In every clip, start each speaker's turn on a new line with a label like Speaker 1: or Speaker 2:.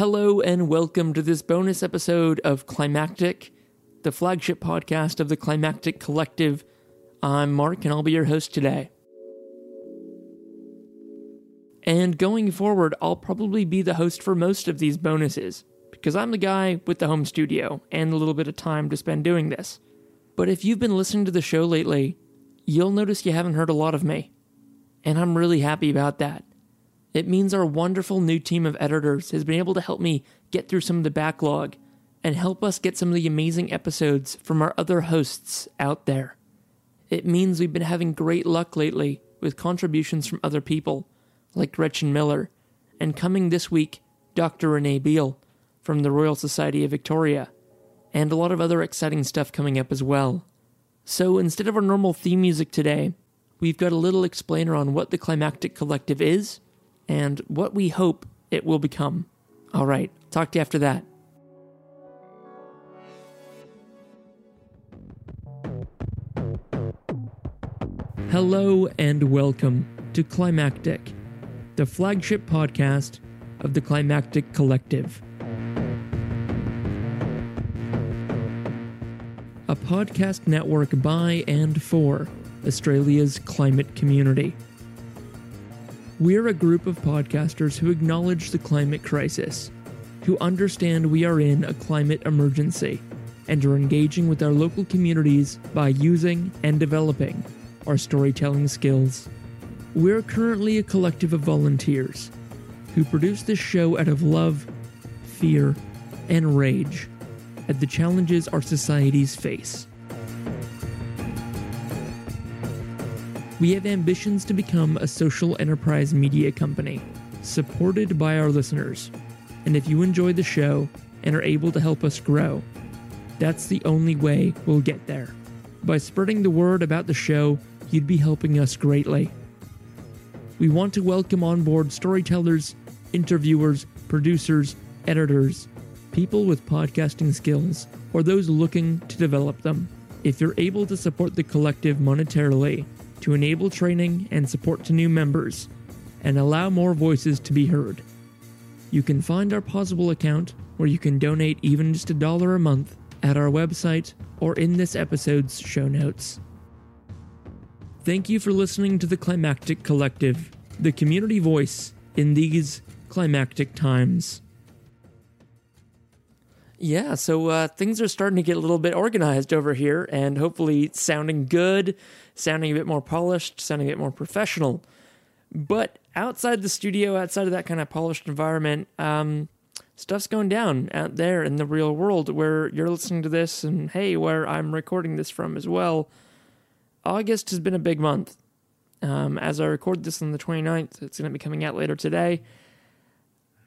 Speaker 1: Hello, and welcome to this bonus episode of Climactic, the flagship podcast of the Climactic Collective. I'm Mark, and I'll be your host today. And going forward, I'll probably be the host for most of these bonuses, because I'm the guy with the home studio and a little bit of time to spend doing this. But if you've been listening to the show lately, you'll notice you haven't heard a lot of me. And I'm really happy about that. It means our wonderful new team of editors has been able to help me get through some of the backlog and help us get some of the amazing episodes from our other hosts out there. It means we've been having great luck lately with contributions from other people, like Gretchen Miller, and coming this week, Dr. Renee Beale from the Royal Society of Victoria, and a lot of other exciting stuff coming up as well. So instead of our normal theme music today, we've got a little explainer on what the Climactic Collective is and what we hope it will become. All right, talk to you after that. Hello and welcome to Climactic, the flagship podcast of the Climactic Collective. A podcast network by and for Australia's climate community. We're a group of podcasters who acknowledge the climate crisis, who understand we are in a climate emergency, and are engaging with our local communities by using and developing our storytelling skills. We're currently a collective of volunteers who produce this show out of love, fear, and rage at the challenges our societies face. We have ambitions to become a social enterprise media company, supported by our listeners. And if you enjoy the show and are able to help us grow, that's the only way we'll get there. By spreading the word about the show, you'd be helping us greatly. We want to welcome on board storytellers, interviewers, producers, editors, people with podcasting skills, or those looking to develop them. If you're able to support the collective monetarily, to enable training and support to new members, and allow more voices to be heard. You can find our Pozible account, where you can donate even just a dollar a month, at our website or in this episode's show notes. Thank you for listening to the Climactic Collective, the community voice in these climactic times. Yeah, so uh, things are starting to get a little bit organized over here and hopefully sounding good, sounding a bit more polished, sounding a bit more professional. But outside the studio, outside of that kind of polished environment, um, stuff's going down out there in the real world where you're listening to this and hey, where I'm recording this from as well. August has been a big month. Um, as I record this on the 29th, it's going to be coming out later today.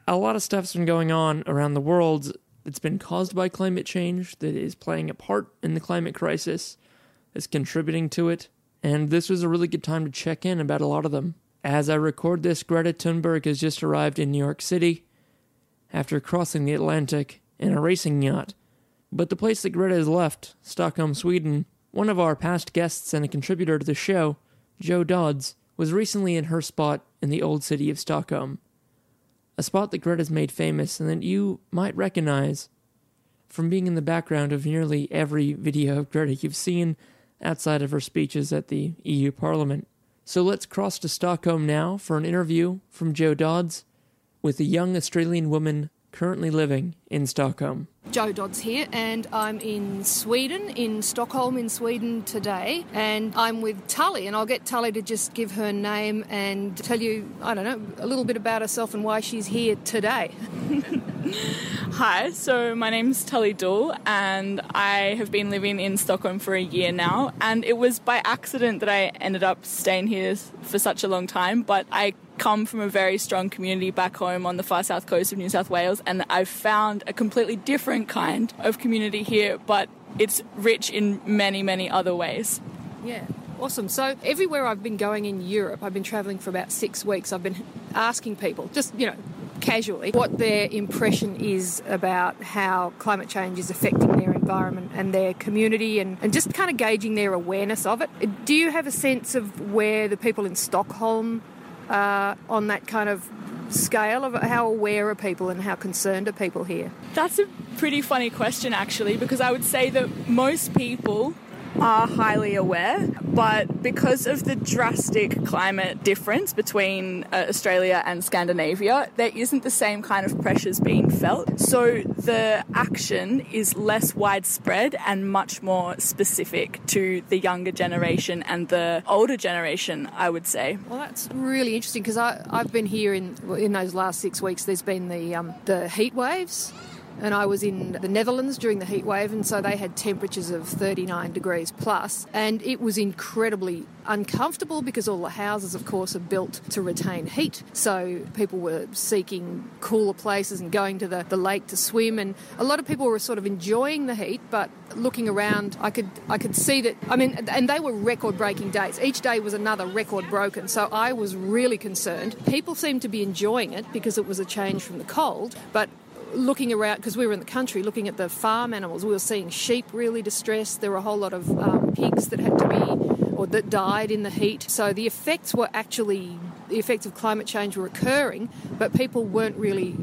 Speaker 1: A lot of stuff's been going on around the world that's been caused by climate change, that is playing a part in the climate crisis, is contributing to it, and this was a really good time to check in about a lot of them. As I record this, Greta Thunberg has just arrived in New York City after crossing the Atlantic in a racing yacht. But the place that Greta has left, Stockholm, Sweden, one of our past guests and a contributor to the show, Jo Dodds, was recently in her spot in the old city of Stockholm a spot that Greta's made famous and that you might recognize from being in the background of nearly every video of Greta you've seen outside of her speeches at the EU Parliament. So let's cross to Stockholm now for an interview from Jo Dodds with a young Australian woman currently living in Stockholm.
Speaker 2: Jo Dodds here, and I'm in Sweden, in Stockholm, in Sweden today. And I'm with Tully, and I'll get Tully to just give her name and tell you, I don't know, a little bit about herself and why she's here today.
Speaker 3: Hi, so my name's Tully Dool, and I have been living in Stockholm for a year now. And it was by accident that I ended up staying here for such a long time, but I come from a very strong community back home on the far south coast of New South Wales, and I've found a completely different kind of community here, but it's rich in many, many other ways.
Speaker 2: Yeah. Awesome. So, everywhere I've been going in Europe, I've been traveling for about six weeks. I've been asking people, just, you know, casually, what their impression is about how climate change is affecting their environment and their community and, and just kind of gauging their awareness of it. Do you have a sense of where the people in Stockholm uh, on that kind of scale of how aware are people and how concerned are people here?
Speaker 3: That's a pretty funny question, actually, because I would say that most people are highly aware, but because of the drastic climate difference between uh, Australia and Scandinavia, there isn't the same kind of pressures being felt. So the action is less widespread and much more specific to the younger generation and the older generation, I would say.
Speaker 2: Well, that's really interesting because I've been here in in those last six weeks. There's been the um, the heat waves and I was in the Netherlands during the heat wave, and so they had temperatures of 39 degrees plus, and it was incredibly uncomfortable because all the houses, of course, are built to retain heat. So people were seeking cooler places and going to the, the lake to swim, and a lot of people were sort of enjoying the heat, but looking around, I could I could see that. I mean, and they were record-breaking days. Each day was another record broken. So I was really concerned. People seemed to be enjoying it because it was a change from the cold, but looking around because we were in the country looking at the farm animals we were seeing sheep really distressed there were a whole lot of um, pigs that had to be or that died in the heat so the effects were actually the effects of climate change were occurring but people weren't really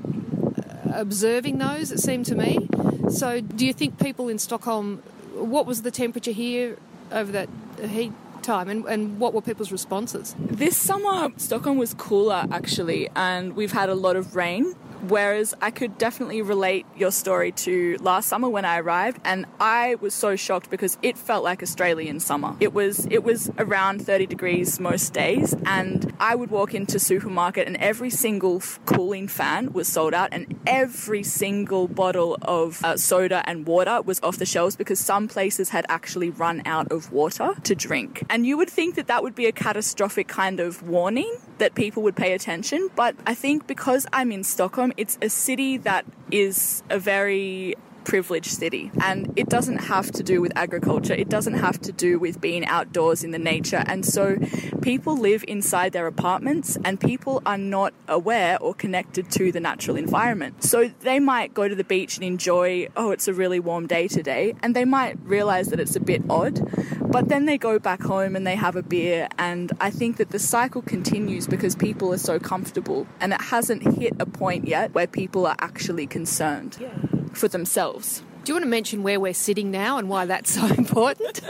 Speaker 2: uh, observing those it seemed to me so do you think people in stockholm what was the temperature here over that heat time and, and what were people's responses?
Speaker 3: This summer, Stockholm was cooler actually, and we've had a lot of rain. Whereas I could definitely relate your story to last summer when I arrived, and I was so shocked because it felt like Australian summer. It was it was around 30 degrees most days, and I would walk into supermarket and every single cooling fan was sold out, and every single bottle of uh, soda and water was off the shelves because some places had actually run out of water to drink. And you would think that that would be a catastrophic kind of warning that people would pay attention, but I think because I'm in Stockholm it's a city that is a very privileged city. And it doesn't have to do with agriculture, it doesn't have to do with being outdoors in the nature. And so people live inside their apartments and people are not aware or connected to the natural environment. So they might go to the beach and enjoy, oh, it's a really warm day today. And they might realize that it's a bit odd. But then they go back home and they have a beer. And I think that the cycle continues because people are so comfortable. And it hasn't hit a point yet where people are actually concerned. Yeah for themselves.
Speaker 2: Do you want to mention where we're sitting now and why that's so important?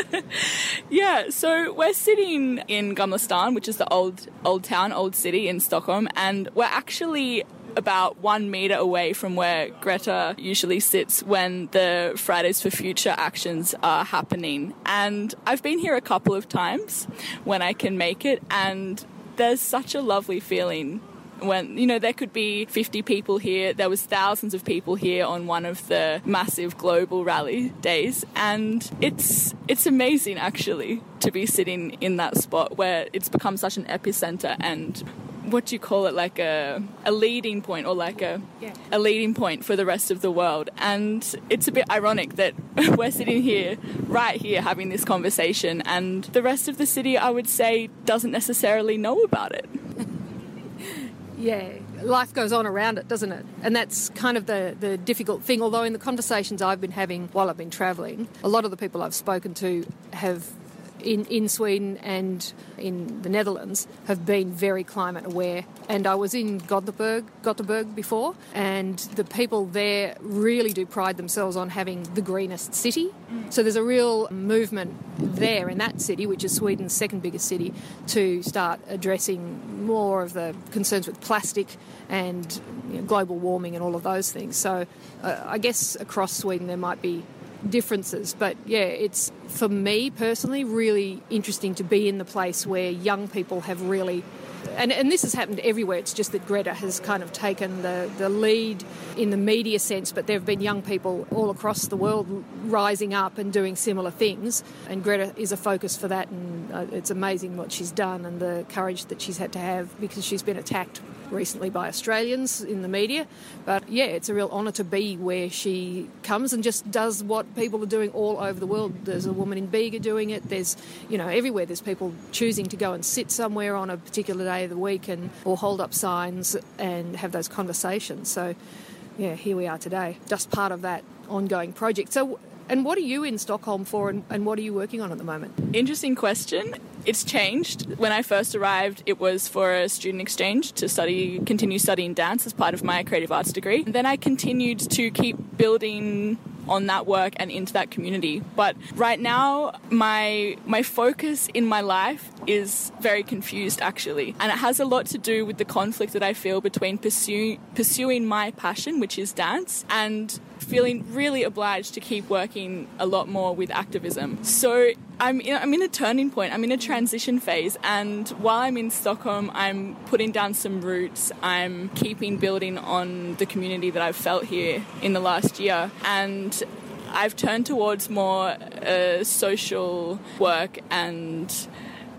Speaker 3: yeah, so we're sitting in Gamla stan, which is the old old town, old city in Stockholm, and we're actually about one meter away from where Greta usually sits when the Fridays for Future actions are happening. And I've been here a couple of times when I can make it, and there's such a lovely feeling when you know there could be 50 people here. There was thousands of people here on one of the massive global rally days. And it's it's amazing actually to be sitting in that spot where it's become such an epicenter and what do you call it like a, a leading point or like a yeah. a leading point for the rest of the world. And it's a bit ironic that we're sitting here right here having this conversation and the rest of the city I would say doesn't necessarily know about it
Speaker 2: yeah, life goes on around it, doesn't it? And that's kind of the, the difficult thing. Although, in the conversations I've been having while I've been travelling, a lot of the people I've spoken to have in, in Sweden and in the Netherlands have been very climate aware. And I was in Gothenburg, Gothenburg before, and the people there really do pride themselves on having the greenest city. So there's a real movement there in that city, which is Sweden's second biggest city, to start addressing more of the concerns with plastic and you know, global warming and all of those things. So uh, I guess across Sweden there might be differences. But yeah, it's for me personally really interesting to be in the place where young people have really. And, and this has happened everywhere. It's just that Greta has kind of taken the, the lead in the media sense, but there have been young people all across the world rising up and doing similar things. And Greta is a focus for that, and uh, it's amazing what she's done and the courage that she's had to have because she's been attacked recently by Australians in the media. But yeah, it's a real honour to be where she comes and just does what people are doing all over the world. There's a woman in Bega doing it. There's, you know, everywhere there's people choosing to go and sit somewhere on a particular day of the week and or hold up signs and have those conversations. So yeah, here we are today, just part of that ongoing project. So And what are you in Stockholm for and, and what are you working on at the moment?
Speaker 3: Interesting question. It's changed. When I first arrived, it was for a student exchange to study, continue studying dance as part of my creative arts degree. And then I continued to keep building on that work and into that community. But right now, my my focus in my life is very confused actually, and it has a lot to do with the conflict that I feel between pursuing pursuing my passion, which is dance, and feeling really obliged to keep working a lot more with activism. So I'm in, I'm in a turning point. I'm in a transition phase, and while I'm in Stockholm, I'm putting down some roots. I'm keeping building on the community that I've felt here in the last year, and I've turned towards more uh, social work and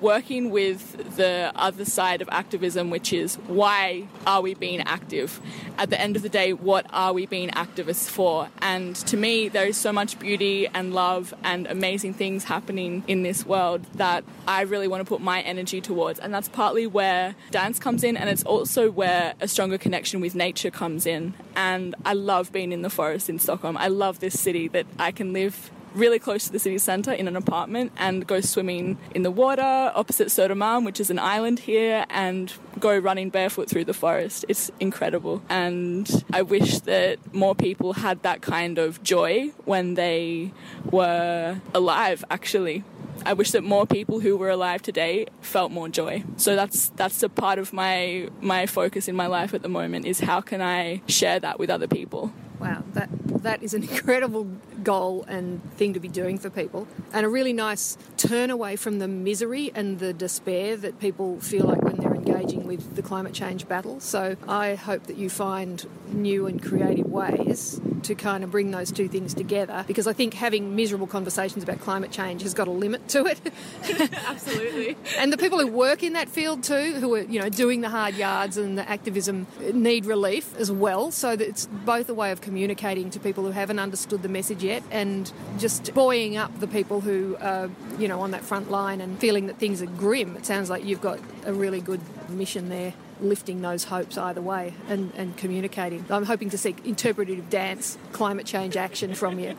Speaker 3: working with the other side of activism, which is why are we being active? At the end of the day, what are we being activists for? And to me, there is so much beauty and love and amazing things happening in this world that I really want to put my energy towards. And that's partly where dance comes in, and it's also where a stronger connection with nature comes in. And I love being in the forest in Stockholm. I love this city that I can live really close to the city centre in an apartment and go swimming in the water opposite Södermalm, which is an island here, and go running barefoot through the forest. It's incredible. And I wish that more people had that kind of joy when they were alive, actually. I wish that more people who were alive today felt more joy. So that's that's a part of my my focus in my life at the moment is how can I share that with other people.
Speaker 2: Wow, that that is an incredible goal and thing to be doing for people, and a really nice turn away from the misery and the despair that people feel like when they're engaging with the climate change battle. So I hope that you find new and creative ways to kind of bring those two things together because I think having miserable conversations about climate change has got a limit to it.
Speaker 3: Absolutely.
Speaker 2: and the people who work in that field too, who are you know doing the hard yards and the activism, need relief as well. So that it's both a way of communicating to people who haven't understood the message yet and just buoying up the people who are you know on that front line and feeling that things are grim. It sounds like you've got a really good mission there lifting those hopes either way and, and communicating. I'm hoping to see interpretive dance, climate change action from you.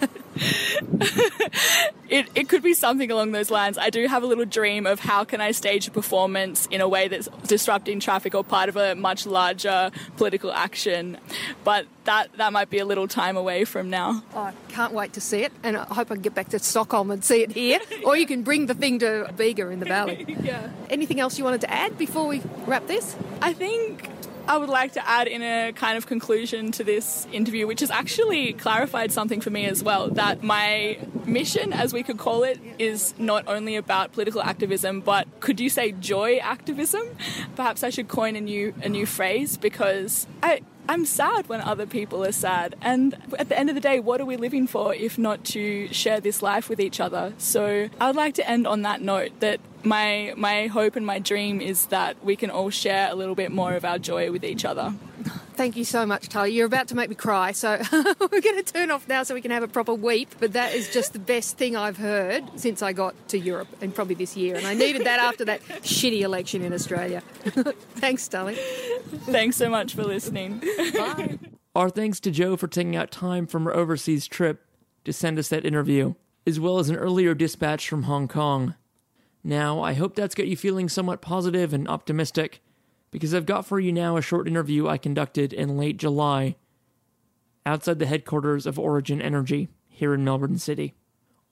Speaker 3: it, it could be something along those lines. I do have a little dream of how can I stage a performance in a way that's disrupting traffic or part of a much larger political action. But that, that might be a little time away from now.
Speaker 2: Oh, I can't wait to see it, and I hope I can get back to Stockholm and see it here. or you can bring the thing to Bega in the valley.
Speaker 3: yeah.
Speaker 2: Anything else you wanted to add before we wrap this?
Speaker 3: I think I would like to add in a kind of conclusion to this interview, which has actually clarified something for me as well that my mission, as we could call it, is not only about political activism, but could you say joy activism? Perhaps I should coin a new a new phrase because I I'm sad when other people are sad. And at the end of the day, what are we living for if not to share this life with each other? So I would like to end on that note that my my hope and my dream is that we can all share a little bit more of our joy with each other.
Speaker 2: Thank you so much, Tully. You're about to make me cry, so we're going to turn off now so we can have a proper weep. But that is just the best thing I've heard since I got to Europe and probably this year. And I needed that after that shitty election in Australia. Thanks, Tully.
Speaker 3: Thanks so much for listening.
Speaker 2: Bye.
Speaker 1: Our thanks to Jo for taking out time from her overseas trip to send us that interview, as well as an earlier dispatch from Hong Kong. Now, I hope that's got you feeling somewhat positive and optimistic, because I've got for you now a short interview I conducted in late July outside the headquarters of Origin Energy here in Melbourne City.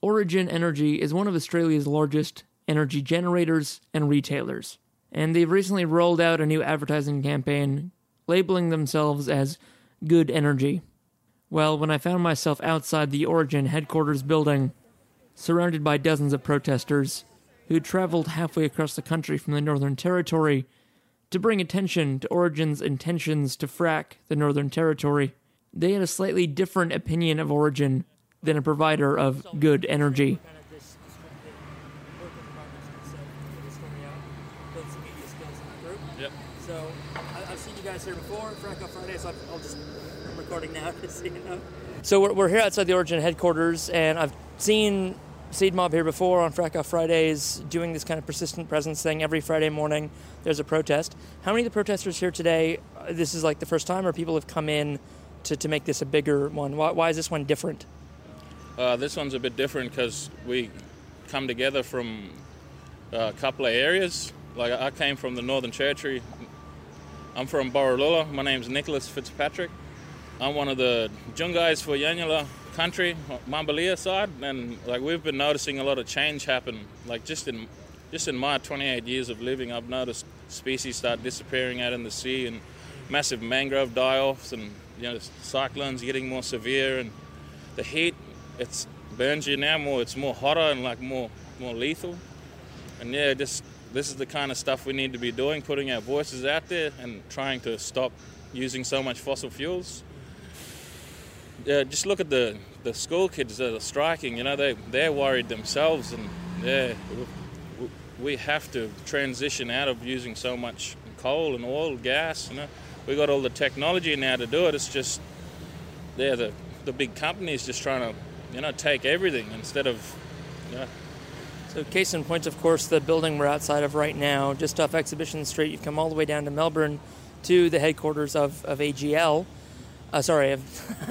Speaker 1: Origin Energy is one of Australia's largest energy generators and retailers, and they've recently rolled out a new advertising campaign labeling themselves as Good Energy. Well, when I found myself outside the Origin headquarters building, surrounded by dozens of protesters who traveled halfway across the country from the Northern Territory to bring attention to Origin's intentions to frack the Northern Territory, they had a slightly different opinion of Origin than a provider of good energy. So I, I've seen you guys here before, Friday, so I'll just I'm recording now so we're here outside the Origin headquarters, and I've seen Seed Mob here before on Frack Off Fridays doing this kind of persistent presence thing every Friday morning. There's a protest. How many of the protesters here today? uh, This is like the first time, or people have come in to, to make this a bigger one? Why, why is this one different?
Speaker 4: Uh, this one's a bit different because we come together from a couple of areas. Like I came from the Northern Territory. I'm from Borroloola. My name's Nicholas Fitzpatrick. I'm one of the Jungais for Yanyuwa country, Mambalia side, and like we've been noticing a lot of change happen. Like just in just in my 28 years of living, I've noticed species start disappearing out in the sea and massive mangrove die-offs and you know cyclones getting more severe and the heat it's burns you now more. It's more hotter and like more more lethal. And yeah, just this is the kind of stuff we need to be doing, putting our voices out there and trying to stop using so much fossil fuels. Yeah, just look at the, the school kids that are striking. You know, they they're worried themselves, and yeah, we have to transition out of using so much coal and oil, gas. You know, we got all the technology now to do it. It's just yeah, the the big companies just trying to you know, take everything instead of, yeah.
Speaker 1: So, case in point, of course, the building we're outside of right now, just off Exhibition Street, you've come all the way down to Melbourne to the headquarters of, of AGL. Uh, sorry,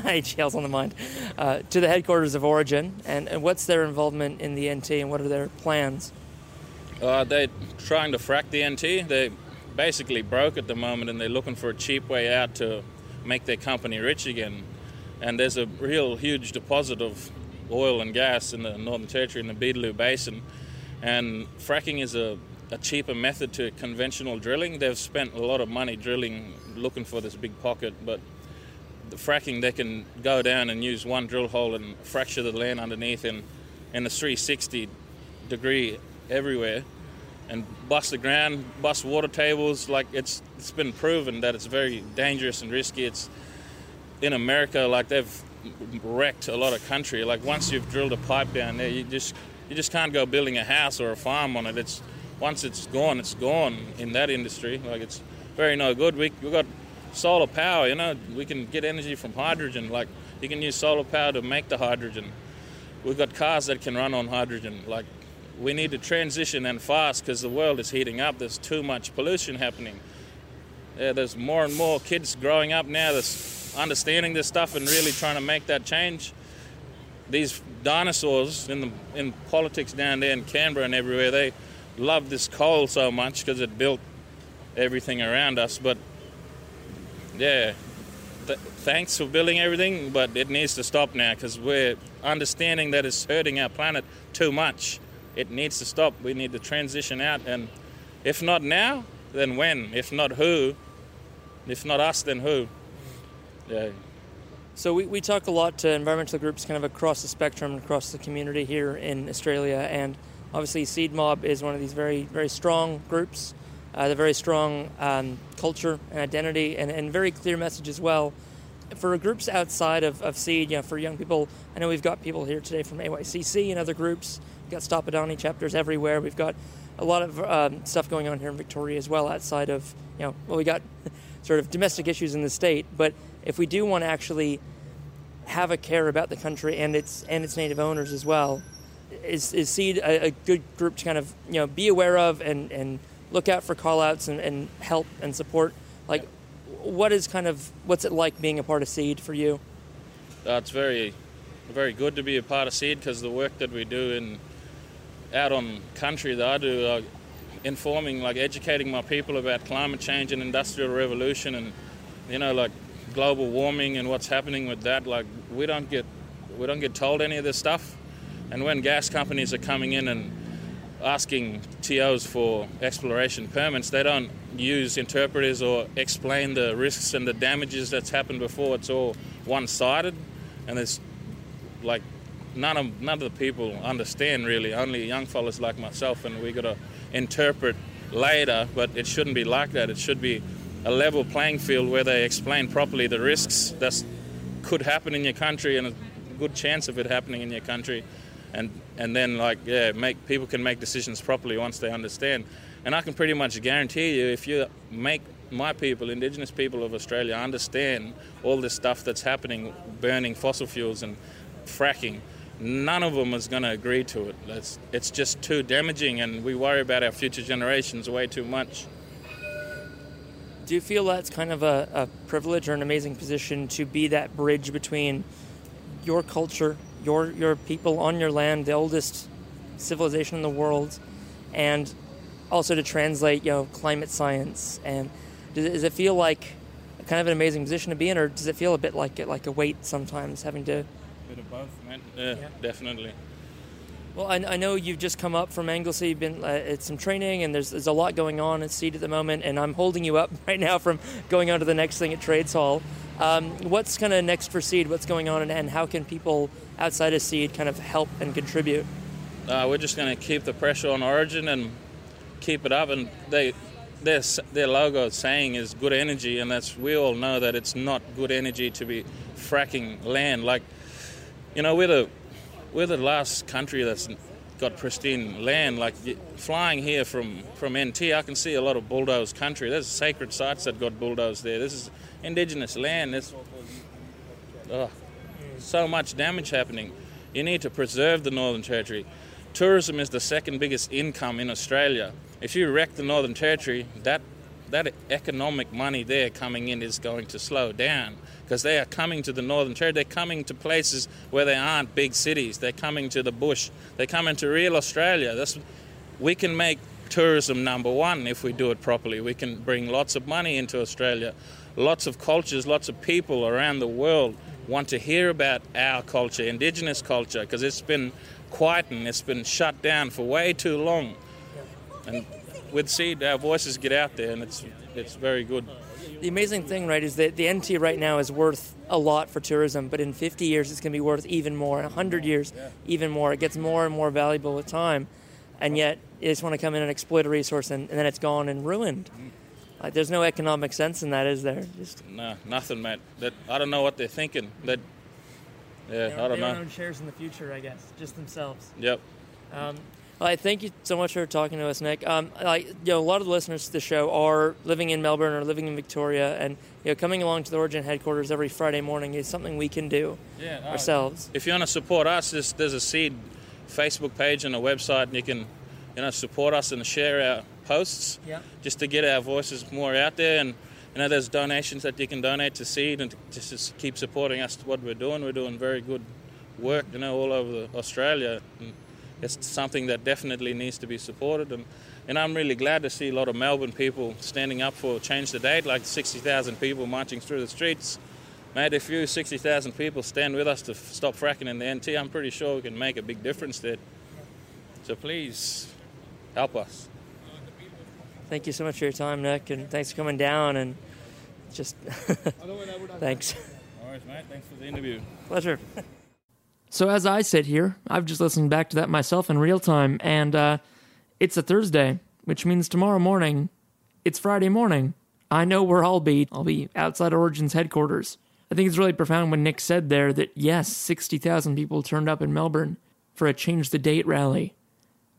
Speaker 1: AGL's on the mind. Uh, to the headquarters of Origin, and, and what's their involvement in the NT, and what are their plans?
Speaker 4: Uh, they're trying to frack the NT. They're basically broke at the moment, and they're looking for a cheap way out to make their company rich again and there's a real huge deposit of oil and gas in the Northern Territory in the Beetaloo Basin, and fracking is a, a cheaper method to conventional drilling. They've spent a lot of money drilling, looking for this big pocket, but fracking they can go down and use one drill hole and fracture the land underneath in in a 360 degree everywhere and bust the ground, bust water tables. Like it's it's been proven that it's very dangerous and risky. It's in America, like they've wrecked a lot of country. Like once you've drilled a pipe down there, you just you just can't go building a house or a farm on it. It's once it's gone, it's gone in that industry. Like it's very no good. We we got solar power. You know, we can get energy from hydrogen. Like you can use solar power to make the hydrogen. We've got cars that can run on hydrogen. Like we need to transition and fast because the world is heating up. There's too much pollution happening. Yeah, there's more and more kids growing up now. There's understanding this stuff and really trying to make that change. These dinosaurs in the in politics down there in Canberra and everywhere, they love this coal so much because it built everything around us. But yeah, th- thanks for building everything, but it needs to stop now because we're understanding that it's hurting our planet too much. It needs to stop. We need to transition out, and if not now, then when? If not who? If not us, then who?
Speaker 1: Yeah. So we, we talk a lot to environmental groups kind of across the spectrum, across the community here in Australia, and obviously Seed Mob is one of these very, very strong groups. Uh, the very strong um, culture and identity and, and very clear message as well. For groups outside of, of Seed, you know, for young people, I know we've got people here today from AYCC and other groups. We've got Stop Adani chapters everywhere. We've got a lot of um, stuff going on here in Victoria as well outside of, you know, well, we got sort of domestic issues in the state, but if we do want to actually have a care about the country and its and its native owners as well, is, is seed a, a, good group to kind of you know be aware of and, and look out for call outs and, and help and support like what is kind of what's it like being a part of seed for you
Speaker 4: uh, it's very very good to be a part of seed because the work that we do in out on country that i do uh, informing like educating my people about climate change and industrial revolution and you know like global warming and what's happening with that, like we don't get we don't get told any of this stuff. And when gas companies are coming in and asking TOs for exploration permits, they don't use interpreters or explain the risks and the damages that's happened before. It's all one-sided, and there's like none of none of the people understand really. Only young fellas like myself, and we got to interpret later. But it shouldn't be like that. It should be a level playing field where they explain properly the risks that could happen in your country and a good chance of it happening in your country and and then like yeah make people can make decisions properly once they understand. And I can pretty much guarantee you if you make my people indigenous people of Australia understand all this stuff that's happening burning fossil fuels and fracking none of them is going to agree to it. It's, it's just too damaging and we worry about our future generations way too much.
Speaker 1: Do you feel that's kind of a, a privilege or an amazing position to be that bridge between your culture, your your people on your land, the oldest civilization in the world, and also to translate you know climate science. And does it, does it feel like kind of an amazing position to be in, or does it feel a bit like like a weight sometimes having to?
Speaker 4: Bit of both, man. Yeah,
Speaker 1: Yeah.
Speaker 4: definitely.
Speaker 1: Well, I, I know you've just come up from Anglesea, you've been uh, at some training, and there's there's a lot going on at Seed at the moment, and I'm holding you up right now from going on to the next thing at Trades Hall. Um, what's kind of next for Seed? What's going on, and, and how can people outside of Seed kind of help and contribute?
Speaker 4: Uh, we're just going to keep the pressure on Origin and keep it up. And they, their their logo saying is good energy, and that's we all know that it's not good energy to be fracking land. Like, you know, we're the we're the last country that's got pristine land. Like flying here from from NT, I can see a lot of bulldozed country. There's sacred sites that got bulldozed there. This is indigenous land. There's oh, so much damage happening. You need to preserve the Northern Territory. Tourism is the second biggest income in Australia. If you wreck the Northern Territory, that that economic money there coming in is going to slow down because they are coming to the Northern Territory. They're coming to places where they aren't big cities. They're coming to the bush. They're coming to real Australia. That's, we can make tourism number one if we do it properly. We can bring lots of money into Australia. Lots of cultures, lots of people around the world want to hear about our culture, Indigenous culture, because it's been quietened, it's been shut down for way too long. And with Seed, our voices get out there, and it's it's very good.
Speaker 1: The amazing thing, right, is that the NT right now is worth a lot for tourism, but in 50 years it's going to be worth even more. In 100 years, even more. It gets more and more valuable with time, and yet you just want to come in and exploit a resource, and, and then it's gone and ruined. Mm. Like, there's no economic sense in that, is there? Just
Speaker 4: No, nothing, mate. That I don't know what they're thinking. That yeah, I don't know.
Speaker 1: own shares in the future, I guess, just themselves.
Speaker 4: Yep.
Speaker 1: Um, well, I thank you so much for talking to us, Nick. Um, like, you know, a lot of the listeners to the show are living in Melbourne or living in Victoria, and you know, coming along to the Origin headquarters every Friday morning is something we can do
Speaker 4: Yeah. no,
Speaker 1: ourselves.
Speaker 4: If you want to support us, there's, there's a Seed Facebook page and a website, and you can, you know, support us and share our posts.
Speaker 1: Yeah.
Speaker 4: Just to get our voices more out there, and you know, there's donations that you can donate to Seed and to just, keep supporting us. What we're doing, we're doing very good work, you know, all over Australia. And it's something that definitely needs to be supported, and and I'm really glad to see a lot of Melbourne people standing up for change the date, like 60,000 people marching through the streets. Mate, if you 60,000 people stand with us to f- stop fracking in the NT, I'm pretty sure we can make a big difference there. So please, help us.
Speaker 1: Thank you so much for your time, Nick, and thanks for coming down. And just thanks.
Speaker 4: All right, mate. Thanks for the interview.
Speaker 1: Pleasure. So as I sit here, I've just listened back to that myself in real time, and uh, it's a Thursday, which means tomorrow morning, it's Friday morning. I know where I'll be. I'll be outside Origin's headquarters. I think it's really profound when Nick said there that yes, sixty thousand people turned up in Melbourne for a change the date rally.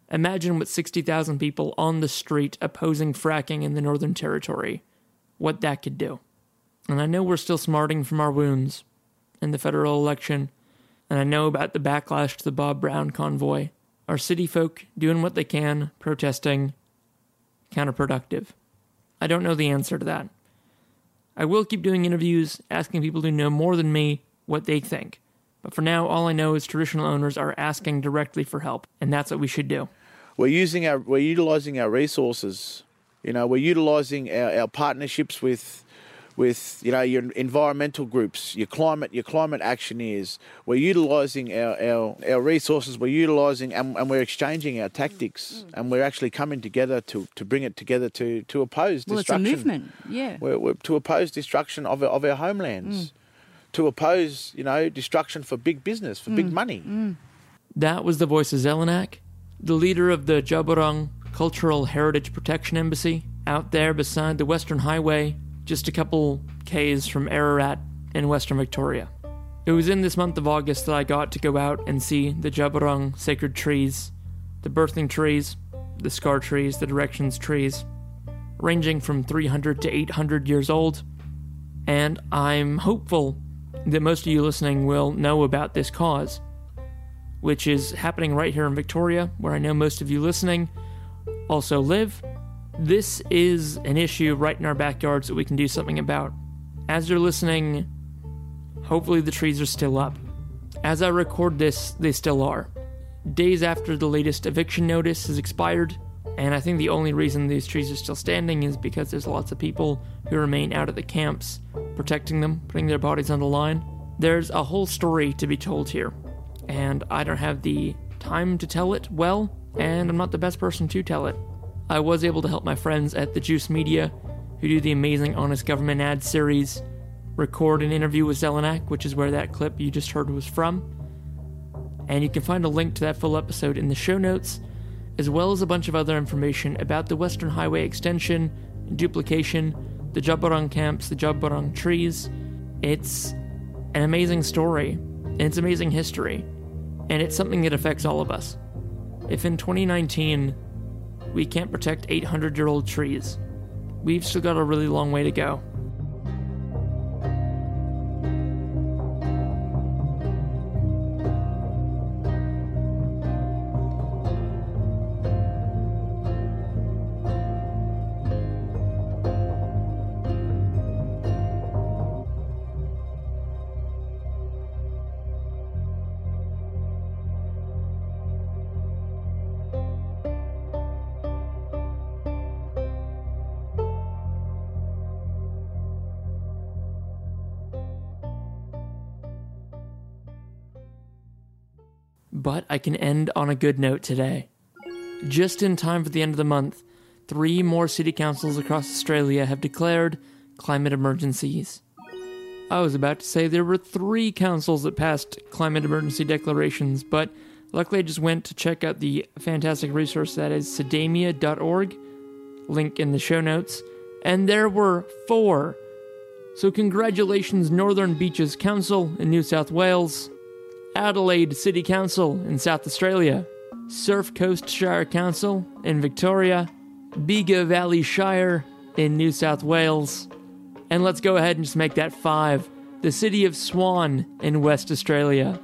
Speaker 1: Imagine sixty thousand people on the street opposing fracking in the Northern Territory, what that could do. And I know we're still smarting from our wounds in the federal election and I know about the backlash to the Bob Brown convoy. Our city folk doing what they can, protesting, counterproductive? I don't know the answer to that. I will keep doing interviews, asking people who know more than me what they think. But for now, all I know is traditional owners are asking directly for help, and that's what we should do.
Speaker 5: We're using our we're utilizing our resources you know we're utilizing our, our partnerships with with you know your environmental groups your climate your climate actioneers. We're utilizing our, our, our resources we're utilizing and, and we're exchanging our tactics mm, mm. and we're actually coming together to, to bring it together to, to oppose
Speaker 6: Well, it's a
Speaker 5: destruction.
Speaker 6: movement. Yeah.
Speaker 5: we're, we're, to oppose destruction of our, of our homelands. Mm. To oppose you know destruction for big business for big money.
Speaker 1: That was the voice of Zellanach, the leader of the Djab Wurrung Cultural Heritage Protection Embassy, out there beside the Western Highway, just a couple Ks from Ararat in Western Victoria. It was in this month of August that I got to go out and see the Djab Wurrung sacred trees, the birthing trees, the scar trees, the directions trees, ranging from 300 to 800 years old. And I'm hopeful that most of you listening will know about this cause which is happening right here in Victoria, where I know most of you listening also live. This is an issue right in our backyards that we can do something about. As you're listening, hopefully the trees are still up. As I record this, they still are. Days after the latest eviction notice has expired, and I think the only reason these trees are still standing is because there's lots of people who remain out at the camps, protecting them, putting their bodies on the line. There's a whole story to be told here, and I don't have the time to tell it well, and I'm not the best person to tell it. I was able to help my friends at the Juice Media, who do the amazing Honest Government ad series, record an interview with Zellanach, which is where that clip you just heard was from. And you can find a link to that full episode in the show notes, as well as a bunch of other information about the Western Highway extension, duplication, the Djab Wurrung camps, the Djab Wurrung trees. It's an amazing story, and it's amazing history, and it's something that affects all of us. If in 2019 we can't protect 800 year old trees, we've still got a really long way to go. But I can end on a good note today. Just in time for the end of the month, three more city councils across Australia have declared climate emergencies. I was about to say there were three councils that passed climate emergency declarations, but luckily I just went to check out the fantastic resource that is cedamia.org, link in the show notes, and there were four. So, congratulations, Northern Beaches Council in New South Wales, Adelaide City Council in South Australia, Surf Coast Shire Council in Victoria, Bega Valley Shire in New South Wales, and let's go ahead and just make that five the city of Swan in West Australia.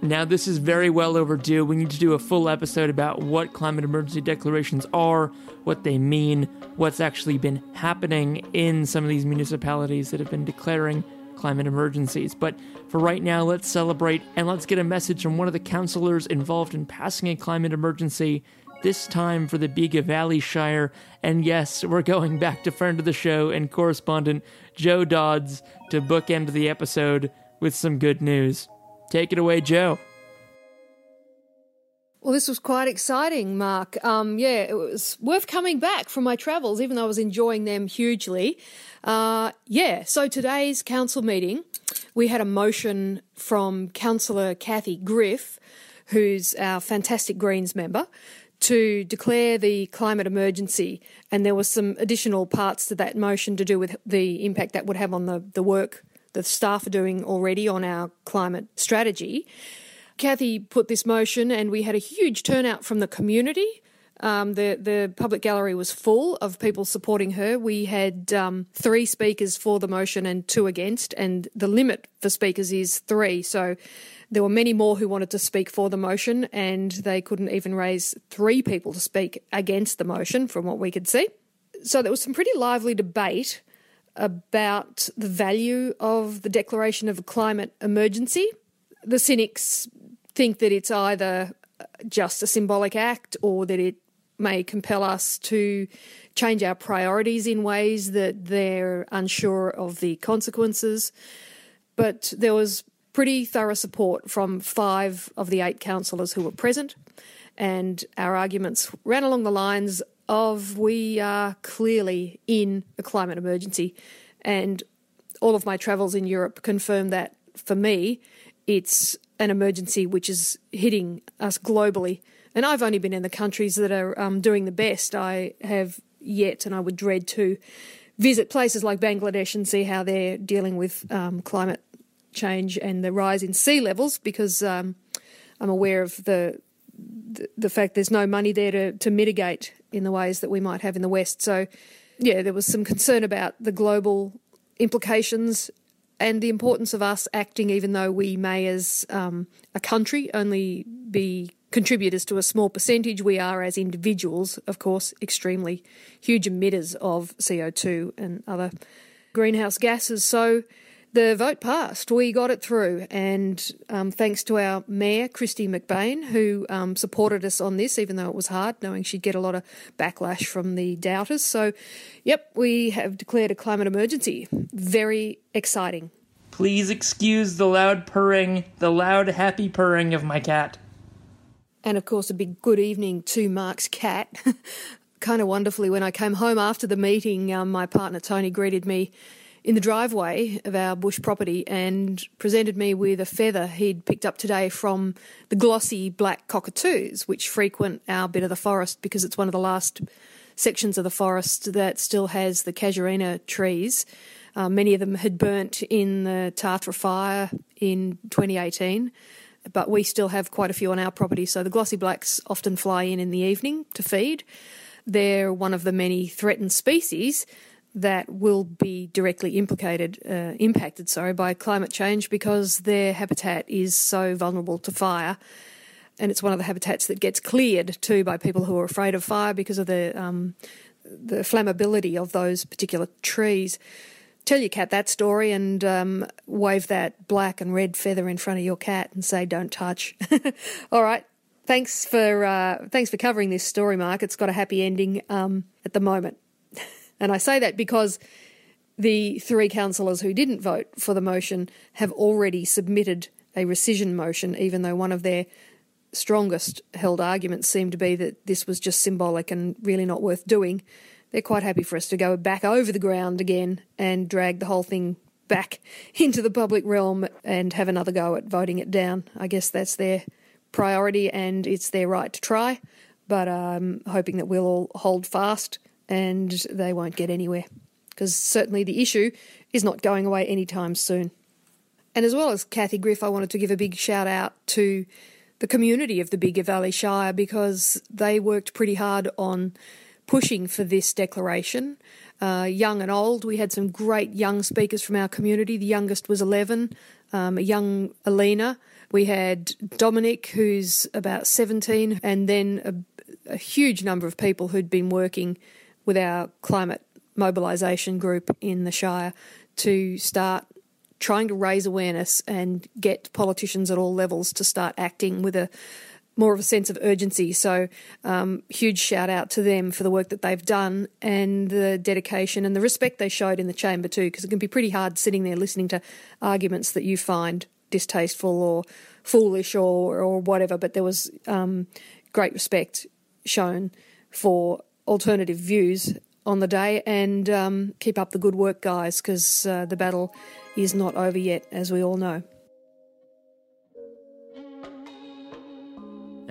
Speaker 1: Now, this is very well overdue. We need to do a full episode about what climate emergency declarations are, what they mean, what's actually been happening in some of these municipalities that have been declaring climate emergencies. But for right now, let's celebrate and let's get a message from one of the councillors involved in passing a climate emergency, this time for the Bega Valley Shire. And yes, we're going back to friend of the show and correspondent Jo Dodds to bookend the episode with some good news. Take it away, Jo.
Speaker 2: Well, this was quite exciting, Mark. Um, yeah, it was worth coming back from my travels, even though I was enjoying them hugely. Uh, yeah, so today's council meeting, we had a motion from Councillor Cathy Griff, who's our fantastic Greens member, to declare the climate emergency. And there were some additional parts to that motion to do with the impact that would have on the, the work the staff are doing already on our climate strategy. Cathy put this motion, and we had a huge turnout from the community. Um, the the public gallery was full of people supporting her. We had um, three speakers for the motion and two against, and the limit for speakers is three. So there were many more who wanted to speak for the motion, and they couldn't even raise three people to speak against the motion, from what we could see. So there was some pretty lively debate about the value of the declaration of a climate emergency. The cynics think that it's either uh, just a symbolic act or that it may compel us to change our priorities in ways that they're unsure of the consequences. But there was pretty thorough support from five of the eight councillors who were present, and our arguments ran along the lines of we are clearly in a climate emergency. And all of my travels in Europe confirm that for me, it's an emergency which is hitting us globally. And I've only been in the countries that are um, doing the best. I have yet, and I would dread to visit places like Bangladesh and see how they're dealing with um, climate change and the rise in sea levels because um, I'm aware of the, the, fact there's no money there to, to mitigate in the ways that we might have in the West. So, yeah, there was some concern about the global implications and the importance of us acting, even though we may, as um, a country, only be contributors to a small percentage. We are, as individuals, of course, extremely huge emitters of CO2 and other greenhouse gases. So the vote passed. We got it through, and um, thanks to our mayor, Kristy McBain, who um, supported us on this, even though it was hard, knowing she'd get a lot of backlash from the doubters. So, yep, we have declared a climate emergency. Very exciting.
Speaker 1: Please excuse the loud purring, the loud, happy purring of my cat.
Speaker 2: And of course, a big good evening to Mark's cat. kind of wonderfully, when I came home after the meeting, um, my partner Tony greeted me in the driveway of our bush property and presented me with a feather he'd picked up today from the glossy black cockatoos, which frequent our bit of the forest because it's one of the last sections of the forest that still has the casuarina trees. Uh, many of them had burnt in the Tathra fire in 2018, but we still have quite a few on our property. So the glossy blacks often fly in in the evening to feed. They're one of the many threatened species that will be directly implicated, uh, impacted, sorry, by climate change because their habitat is so vulnerable to fire. And it's one of the habitats that gets cleared too by people who are afraid of fire because of the um, the flammability of those particular trees. Tell your cat that story and um, wave that black and red feather in front of your cat and say, "Don't touch." All right. Thanks for uh, thanks for covering this story, Mark. It's got a happy ending um, at the moment. And I say that because the three councillors who didn't vote for the motion have already submitted a rescission motion, even though one of their strongest held arguments seemed to be that this was just symbolic and really not worth doing. They're quite happy for us to go back over the ground again and drag the whole thing back into the public realm and have another go at voting it down. I guess that's their priority and it's their right to try, but I'm hoping that we'll all hold fast and they won't get anywhere because certainly the issue is not going away anytime soon. And as well as Cathy Griff, I wanted to give a big shout out to the community of the Bega Valley Shire because they worked pretty hard on pushing for this declaration. Uh, young and old, we had some great young speakers from our community. The youngest was 11, um, a young Alina. We had Dominic, who's about 17, and then a, a huge number of people who'd been working with our climate mobilisation group in the Shire to start trying to raise awareness and get politicians at all levels to start acting with a more of a sense of urgency. So, um, huge shout out to them for the work that they've done and the dedication and the respect they showed in the chamber too, because it can be pretty hard sitting there listening to arguments that you find distasteful or foolish or or whatever. But there was um, great respect shown for alternative views on the day and um, keep up the good work, guys, because uh, the battle is not over yet, as we all know.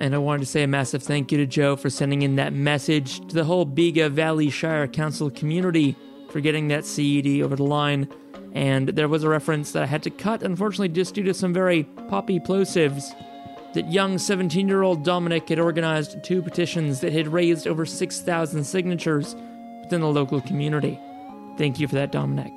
Speaker 1: And I wanted to say a massive thank you to Jo for sending in that message to the whole Bega Valley Shire Council community for getting that CED over the line. And there was a reference that I had to cut, unfortunately, just due to some very poppy plosives that young 17 year old Dominic had organized two petitions that had raised over 6,000 signatures within the local community. Thank you for that, Dominic.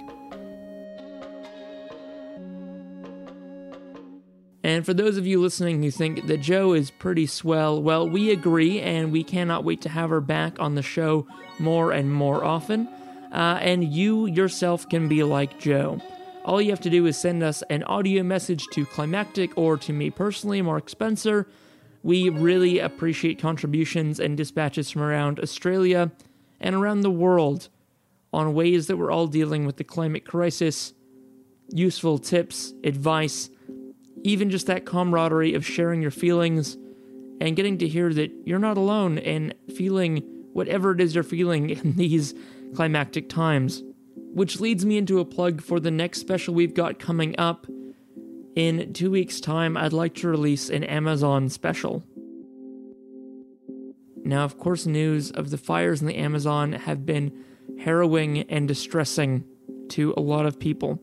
Speaker 1: And for those of you listening who think that Jo is pretty swell, well, we agree, and we cannot wait to have her back on the show more and more often. Uh, and you yourself can be like Jo. All you have to do is send us an audio message to Climactic or to me personally, Mark Spencer. We really appreciate contributions and dispatches from around Australia and around the world on ways that we're all dealing with the climate crisis, useful tips, advice, even just that camaraderie of sharing your feelings and getting to hear that you're not alone in feeling whatever it is you're feeling in these climactic times. Which leads me into a plug for the next special we've got coming up. In two weeks' time, I'd like to release an Amazon special. Now, of course, news of the fires in the Amazon have been harrowing and distressing to a lot of people.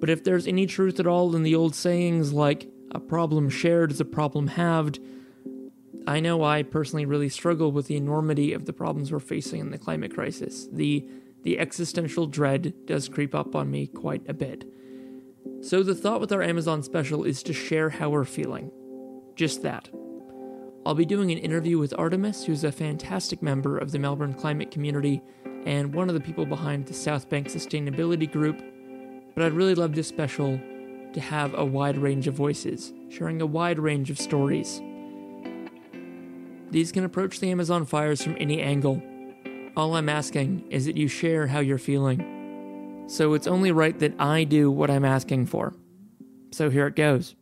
Speaker 1: But if there's any truth at all in the old sayings like, a problem shared is a problem halved, I know I personally really struggle with the enormity of the problems we're facing in the climate crisis. The the existential dread does creep up on me quite a bit. So, the thought with our Amazon special is to share how we're feeling. Just that. I'll be doing an interview with Artemis, who's a fantastic member of the Melbourne climate community and one of the people behind the South Bank Sustainability Group. But I'd really love this special to have a wide range of voices, sharing a wide range of stories. These can approach the Amazon fires from any angle. All I'm asking is that you share how you're feeling. So it's only right that I do what I'm asking for. So here it goes.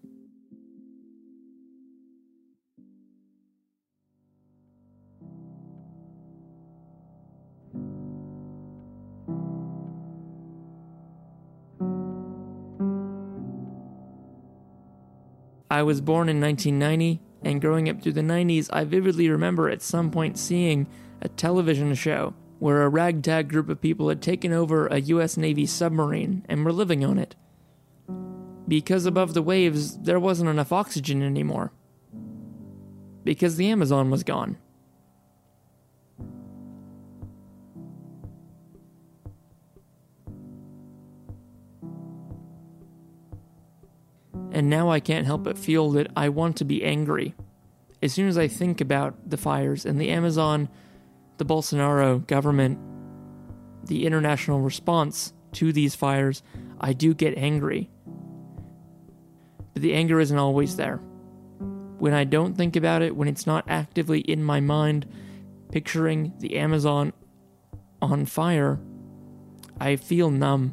Speaker 1: I was born in 1990, and growing up through the 90s, I vividly remember at some point seeing a television show where a ragtag group of people had taken over a US Navy submarine and were living on it. Because above the waves, there wasn't enough oxygen anymore. Because the Amazon was gone. And now I can't help but feel that I want to be angry. As soon as I think about the fires and the Amazon, the Bolsonaro government, the international response to these fires, I do get angry. But the anger isn't always there. When I don't think about it, when it's not actively in my mind, picturing the Amazon on fire, I feel numb.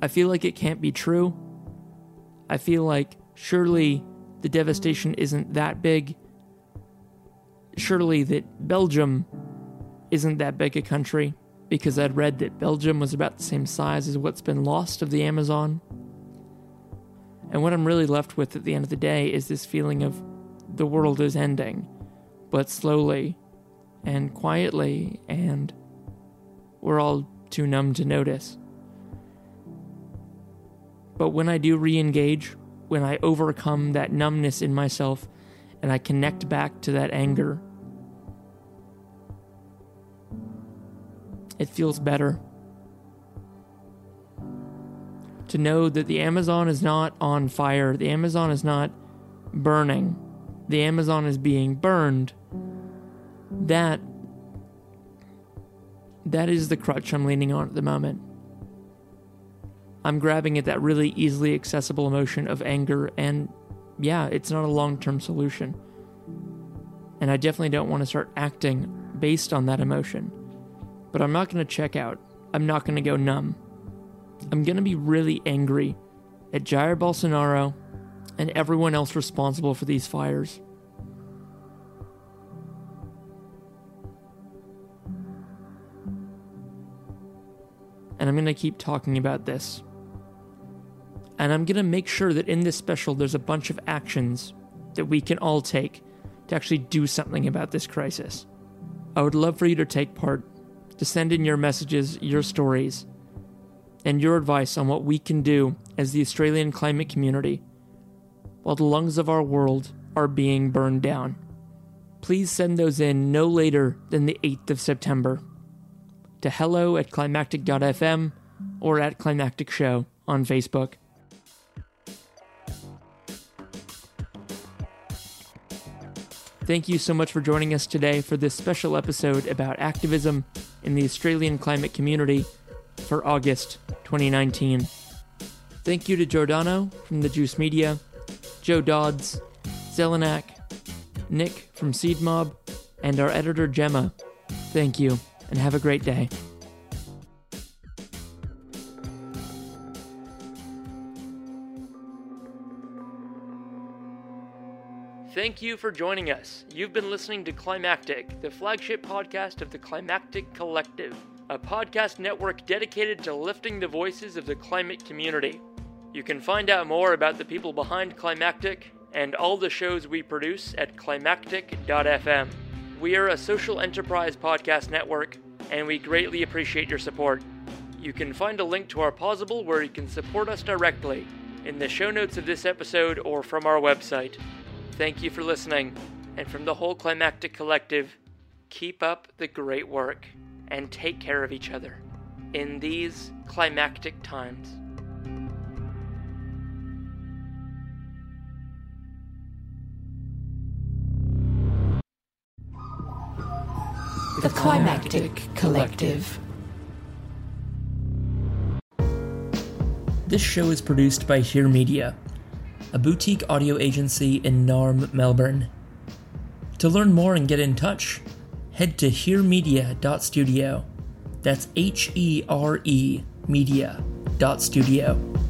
Speaker 1: I feel like it can't be true. I feel like surely the devastation isn't that big. Surely that Belgium isn't that big a country because I'd read that Belgium was about the same size as what's been lost of the Amazon. And what I'm really left with at the end of the day is this feeling of the world is ending, but slowly and quietly, and we're all too numb to notice. But when I do re engage, when I overcome that numbness in myself and I connect back to that anger, it feels better. To know that the Amazon is not on fire, the Amazon is not burning, the Amazon is being burned. That that is the crutch I'm leaning on at the moment. I'm grabbing at that really easily accessible emotion of anger, and yeah, it's not a long term solution. And I definitely don't want to start acting based on that emotion. But I'm not going to check out. I'm not going to go numb. I'm going to be really angry at Jair Bolsonaro and everyone else responsible for these fires. And I'm going to keep talking about this. And I'm going to make sure that in this special, there's a bunch of actions that we can all take to actually do something about this crisis. I would love for you to take part, to send in your messages, your stories, and your advice on what we can do as the Australian climate community while the lungs of our world are being burned down. Please send those in no later than the 8th of September to hello at climactic.fm or at Climactic Show on Facebook. Thank you so much for joining us today for this special episode about activism in the Australian climate community for August 2019. Thank you to Giordano from the Juice Media, Jo Dodds, Zellanach, Nick from Seed Mob, and our editor Gemma. Thank you, and have a great day. Thank you for joining us. You've been listening to Climactic, the flagship podcast of the Climactic Collective, a podcast network dedicated to lifting the voices of the climate community. You can find out more about the people behind Climactic and all the shows we produce at climactic.fm. We are a social enterprise podcast network, and we greatly appreciate your support. You can find a link to our Pozible where you can support us directly in the show notes of this episode or from our website. Thank you for listening, and from the whole Climactic Collective, keep up the great work and take care of each other in these climactic times.
Speaker 6: The Climactic Collective.
Speaker 1: This show is produced by Here Media, a boutique audio agency in Narm, Melbourne. To learn more and get in touch, head to heremedia.studio. That's H E R E media.studio.